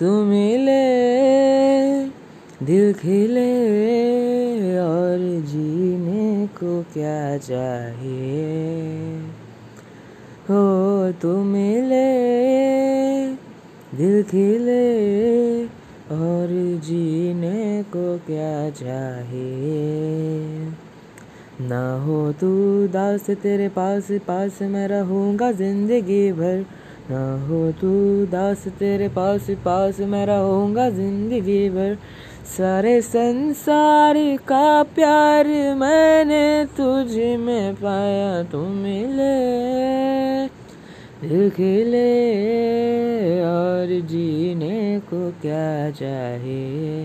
तू मिले, दिल खिले और जीने को क्या चाहिए? हो तू मिले, दिल खिले और जीने को क्या चाहिए? ना हो तू दास तेरे पास पास मैं रहूँगा ज़िंदगी भर। ना हो तू दास, तेरे पास पास मैं रहूँगा ज़िंदगी भर। सारे संसार का प्यार मैंने तुझ में पाया तू मिले, दिल खिले और जीने को क्या चाहिए?